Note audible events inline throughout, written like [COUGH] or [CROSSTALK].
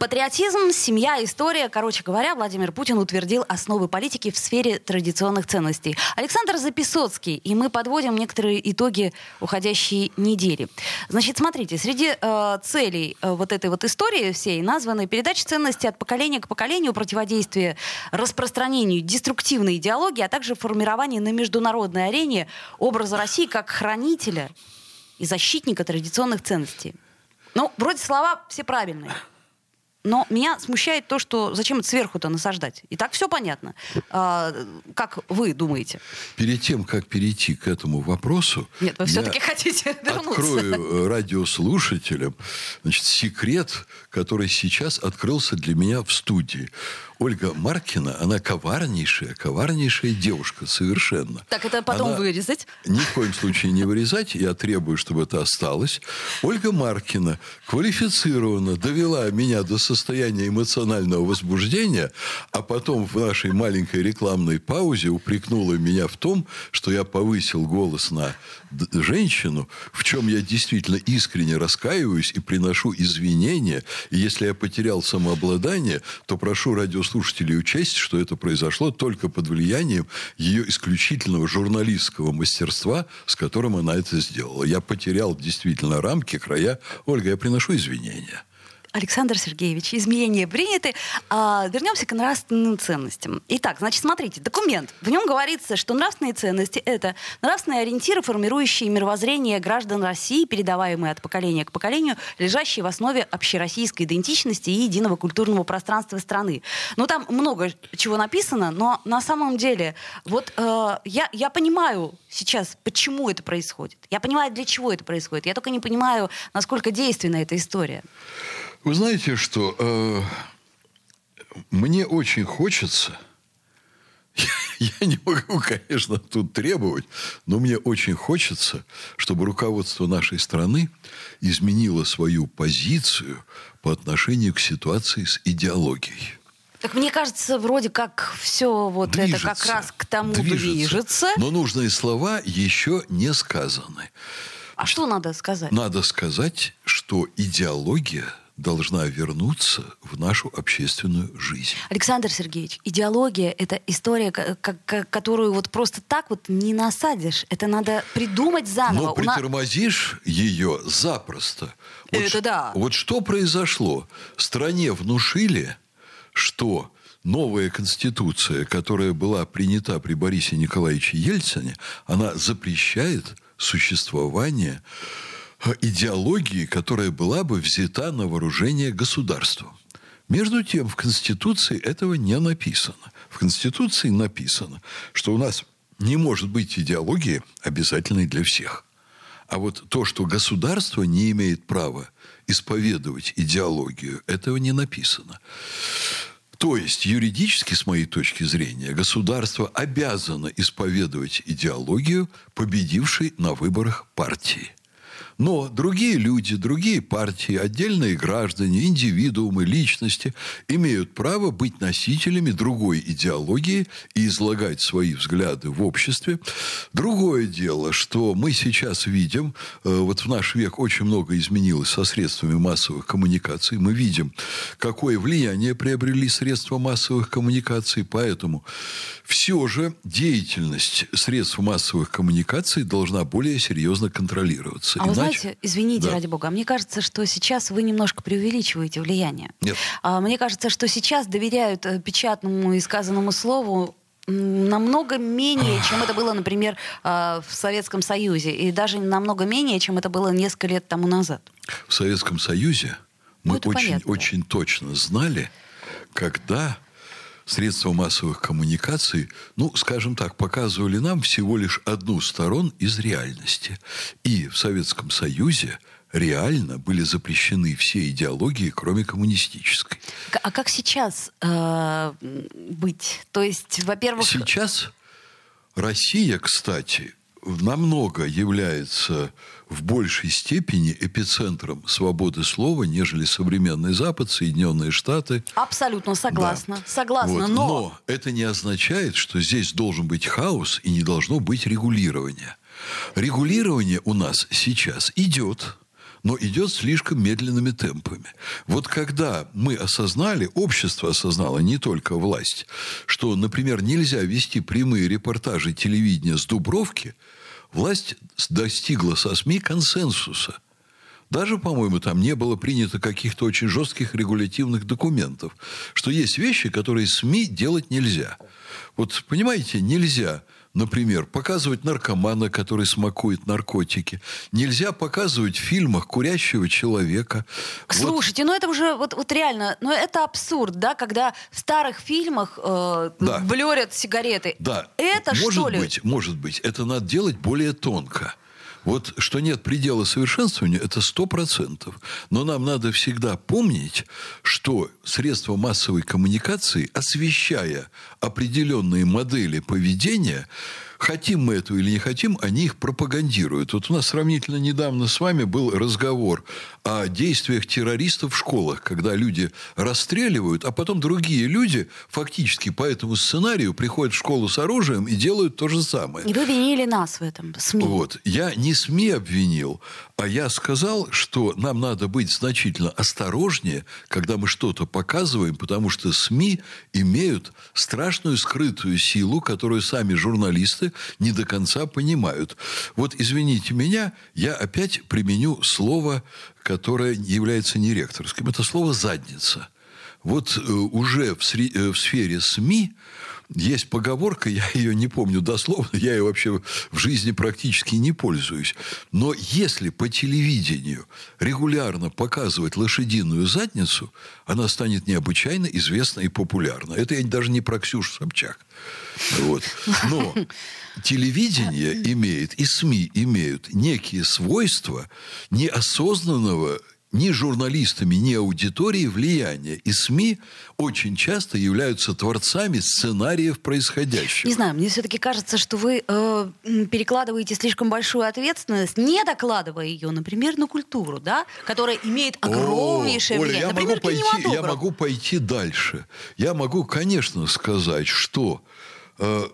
Патриотизм, семья, история. Короче говоря, Владимир Путин утвердил основы политики в сфере традиционных ценностей. Александр Записоцкий. И мы подводим некоторые итоги уходящей недели. Значит, смотрите, среди э, целей э, вот этой вот истории всей названы передача ценностей от поколения к поколению, противодействие распространению деструктивной идеологии, а также формирование на международной арене образа России как хранителя и защитника традиционных ценностей. Ну, вроде слова все правильные. Но меня смущает то, что зачем это сверху-то насаждать. И так все понятно. А, как вы думаете? Перед тем, как перейти к этому вопросу... Нет, вы все-таки [LAUGHS] хотите вернуться. Открою э, радиослушателям значит, секрет, который сейчас открылся для меня в студии. Ольга Маркина, она коварнейшая, коварнейшая девушка совершенно. Так это потом она вырезать? Ни в коем случае не вырезать. Я требую, чтобы это осталось. Ольга Маркина квалифицированно довела меня до состояния эмоционального возбуждения, а потом в нашей маленькой рекламной паузе упрекнула меня в том, что я повысил голос на женщину, в чем я действительно искренне раскаиваюсь и приношу извинения. И если я потерял самообладание, то прошу радиослушателей учесть, что это произошло только под влиянием ее исключительного журналистского мастерства, с которым она это сделала. Я потерял действительно рамки, края. Ольга, я приношу извинения. Александр Сергеевич, изменения приняты. А, вернемся к нравственным ценностям. Итак, значит, смотрите, документ. В нем говорится, что нравственные ценности — это нравственные ориентиры, формирующие мировоззрение граждан России, передаваемые от поколения к поколению, лежащие в основе общероссийской идентичности и единого культурного пространства страны. Ну, там много чего написано, но на самом деле, вот э, я, я понимаю сейчас, почему это происходит. Я понимаю, для чего это происходит. Я только не понимаю, насколько действенна эта история. Вы знаете, что э, мне очень хочется, я, [LAUGHS] я не могу, конечно, тут требовать, но мне очень хочется, чтобы руководство нашей страны изменило свою позицию по отношению к ситуации с идеологией. Так мне кажется, вроде как все вот движется, это как раз к тому движется. движется. Но нужные слова еще не сказаны. А что надо сказать? Надо сказать, что идеология должна вернуться в нашу общественную жизнь. Александр Сергеевич, идеология — это история, которую вот просто так вот не насадишь. Это надо придумать заново. Но притормозишь ее запросто. Вот это да. Вот что произошло? Стране внушили, что новая конституция, которая была принята при Борисе Николаевиче Ельцине, она запрещает существование идеологии, которая была бы взята на вооружение государством. Между тем, в Конституции этого не написано. В Конституции написано, что у нас не может быть идеологии обязательной для всех. А вот то, что государство не имеет права исповедовать идеологию, этого не написано. То есть, юридически, с моей точки зрения, государство обязано исповедовать идеологию, победившей на выборах партии. Но другие люди, другие партии, отдельные граждане, индивидуумы, личности имеют право быть носителями другой идеологии и излагать свои взгляды в обществе. Другое дело, что мы сейчас видим, э, вот в наш век очень много изменилось со средствами массовых коммуникаций. Мы видим, какое влияние приобрели средства массовых коммуникаций, поэтому все же деятельность средств массовых коммуникаций должна более серьезно контролироваться. А Иначе знаете, извините, да. ради бога, а мне кажется, что сейчас вы немножко преувеличиваете влияние. Нет. А, мне кажется, что сейчас доверяют э, печатному и сказанному слову намного менее, [SIGHS] чем это было, например, а, в Советском Союзе, и даже намного менее, чем это было несколько лет тому назад. В Советском Союзе мы ну, очень, очень точно знали, когда средства массовых коммуникаций, ну, скажем так, показывали нам всего лишь одну сторону из реальности. И в Советском Союзе реально были запрещены все идеологии, кроме коммунистической. А как сейчас э, быть? То есть, во-первых... Сейчас Россия, кстати, намного является в большей степени эпицентром свободы слова, нежели современный Запад, Соединенные Штаты. Абсолютно согласна. Да. Согласна, вот. но... Но это не означает, что здесь должен быть хаос и не должно быть регулирования. Регулирование у нас сейчас идет но идет слишком медленными темпами. Вот когда мы осознали, общество осознало, не только власть, что, например, нельзя вести прямые репортажи телевидения с Дубровки, власть достигла со СМИ консенсуса – даже, по-моему, там не было принято каких-то очень жестких регулятивных документов, что есть вещи, которые СМИ делать нельзя. Вот, понимаете, нельзя Например, показывать наркомана, который смакует наркотики. Нельзя показывать в фильмах курящего человека. Слушайте, вот. ну это уже вот, вот реально, ну это абсурд, да, когда в старых фильмах э, да. блерят сигареты. Да. Это может что ли? Быть, может быть, это надо делать более тонко. Вот что нет предела совершенствования, это сто процентов. Но нам надо всегда помнить, что средства массовой коммуникации, освещая определенные модели поведения, хотим мы этого или не хотим, они их пропагандируют. Вот у нас сравнительно недавно с вами был разговор о действиях террористов в школах, когда люди расстреливают, а потом другие люди фактически по этому сценарию приходят в школу с оружием и делают то же самое. И вы винили нас в этом, СМИ. Вот. Я не СМИ обвинил, а я сказал, что нам надо быть значительно осторожнее, когда мы что-то показываем, потому что СМИ имеют страшную скрытую силу, которую сами журналисты не до конца понимают. Вот, извините меня, я опять применю слово, которое является не ректорским. Это слово «задница». Вот э, уже в, сре- э, в сфере СМИ есть поговорка, я ее не помню дословно, я ее вообще в жизни практически не пользуюсь. Но если по телевидению регулярно показывать лошадиную задницу, она станет необычайно известна и популярна. Это я даже не про Ксюшу Собчак. Вот. Но [LAUGHS] телевидение имеет, и СМИ имеют некие свойства неосознанного ни журналистами, ни аудиторией влияния. И СМИ очень часто являются творцами сценариев происходящего. Не знаю, мне все-таки кажется, что вы э, перекладываете слишком большую ответственность, не докладывая ее, например, на культуру, да, которая имеет огромнейшее О, влияние. Оля, я, например, могу пойти, я могу пойти дальше. Я могу, конечно, сказать, что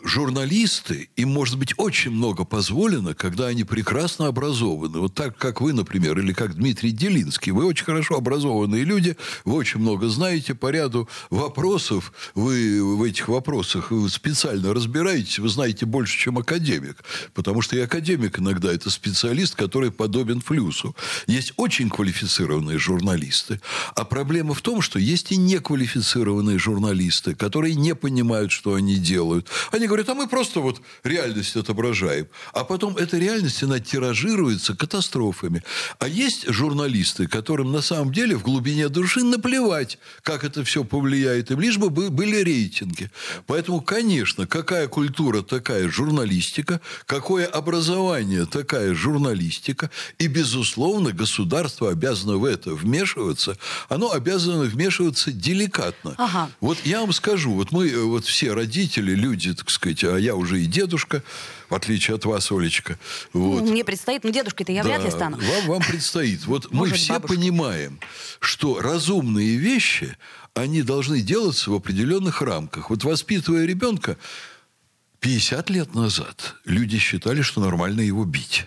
журналисты, им может быть очень много позволено, когда они прекрасно образованы. Вот так, как вы, например, или как Дмитрий Делинский. Вы очень хорошо образованные люди, вы очень много знаете по ряду вопросов. Вы в этих вопросах специально разбираетесь, вы знаете больше, чем академик. Потому что и академик иногда это специалист, который подобен флюсу. Есть очень квалифицированные журналисты. А проблема в том, что есть и неквалифицированные журналисты, которые не понимают, что они делают они говорят, а мы просто вот реальность отображаем. А потом эта реальность, она тиражируется катастрофами. А есть журналисты, которым на самом деле в глубине души наплевать, как это все повлияет им, лишь бы были рейтинги. Поэтому, конечно, какая культура, такая журналистика, какое образование, такая журналистика. И, безусловно, государство обязано в это вмешиваться. Оно обязано вмешиваться деликатно. Ага. Вот я вам скажу, вот мы, вот все родители, люди, люди, так сказать, а я уже и дедушка, в отличие от вас, Олечка. Вот. Мне предстоит, ну, дедушкой-то я да, вряд ли стану. Вам, вам предстоит. Вот мы все бабушка. понимаем, что разумные вещи, они должны делаться в определенных рамках. Вот воспитывая ребенка, 50 лет назад люди считали, что нормально его бить.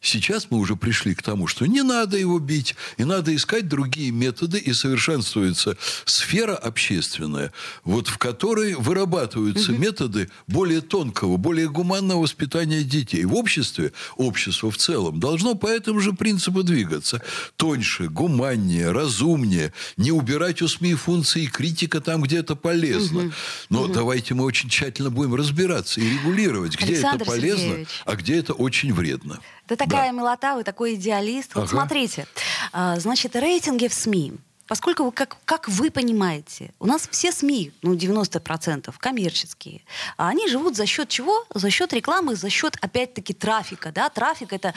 Сейчас мы уже пришли к тому, что не надо его бить, и надо искать другие методы, и совершенствуется сфера общественная, вот в которой вырабатываются угу. методы более тонкого, более гуманного воспитания детей. В обществе, общество в целом, должно по этому же принципу двигаться. Тоньше, гуманнее, разумнее, не убирать у СМИ функции критика там, где это полезно. Угу. Но угу. давайте мы очень тщательно будем разбираться и регулировать, где Александр это полезно, Сергеевич. а где это очень вредно. Ты такая да. милота, вы такой идеалист. Вот ага. смотрите, а, значит, рейтинги в СМИ. Поскольку, вы, как, как вы понимаете, у нас все СМИ, ну, 90% коммерческие, а они живут за счет чего? За счет рекламы, за счет, опять-таки, трафика. Да? Трафик — это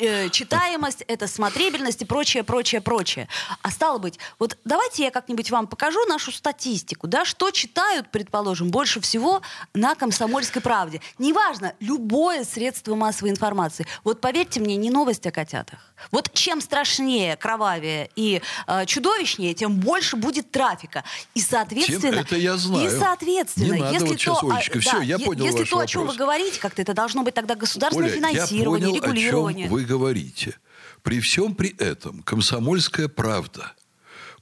э, читаемость, это смотрибельность и прочее, прочее, прочее. А стало быть, вот давайте я как-нибудь вам покажу нашу статистику, да, что читают, предположим, больше всего на «Комсомольской правде». Неважно, любое средство массовой информации. Вот поверьте мне, не новость о котятах. Вот чем страшнее, кровавее и э, чудовищнее, тем больше будет трафика. И, соответственно... Тем- это я знаю. И, соответственно, Не надо если вот сейчас, то... а, Олечка, всё, я понял Если то, о чем вы вопрос. говорите, как-то это должно быть тогда государственное Оля, финансирование, регулирование. Чем вы говорите. При всем при этом комсомольская правда,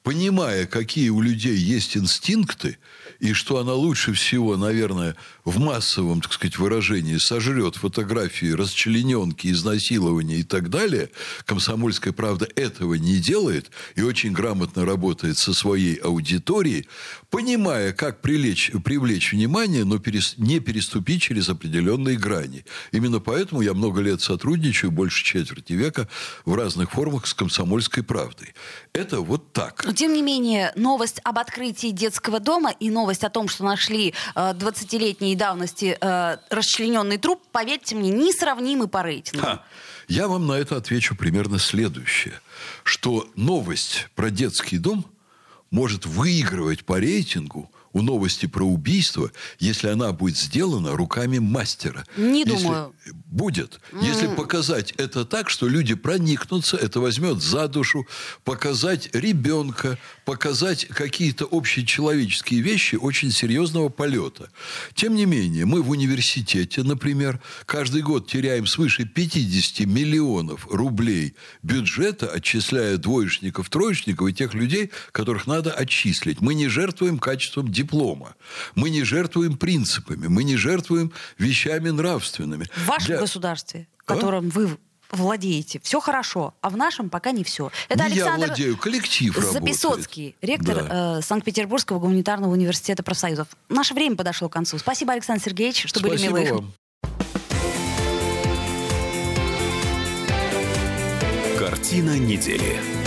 понимая, какие у людей есть инстинкты, и что она лучше всего, наверное, в массовом, так сказать, выражении сожрет фотографии расчлененки, изнасилования и так далее, комсомольская правда этого не делает и очень грамотно работает со своей аудиторией, понимая, как привлечь, привлечь внимание, но перес- не переступить через определенные грани. Именно поэтому я много лет сотрудничаю, больше четверти века, в разных формах с комсомольской правдой. Это вот так. Тем не менее, новость об открытии детского дома и новость о том, что нашли э, 20-летней давности э, расчлененный труп, поверьте мне, несравнимы по рейтингу. Ха. Я вам на это отвечу примерно следующее. Что новость про детский дом может выигрывать по рейтингу у новости про убийство, если она будет сделана руками мастера. Не Если- думаю. Будет. Если показать это так, что люди проникнутся, это возьмет за душу, показать ребенка, показать какие-то общечеловеческие вещи очень серьезного полета. Тем не менее, мы в университете, например, каждый год теряем свыше 50 миллионов рублей бюджета, отчисляя двоечников, троечников и тех людей, которых надо отчислить. Мы не жертвуем качеством диплома. Мы не жертвуем принципами. Мы не жертвуем вещами нравственными. В вашем Для- государстве, А? которым вы владеете, все хорошо, а в нашем пока не все. Это Не я Александр владею, коллектив работает. Записоцкий, ректор Да. э, Санкт-Петербургского гуманитарного университета профсоюзов. Наше время подошло к концу. Спасибо, Александр Сергеевич, что были Спасибо милы. вам. Картина недели.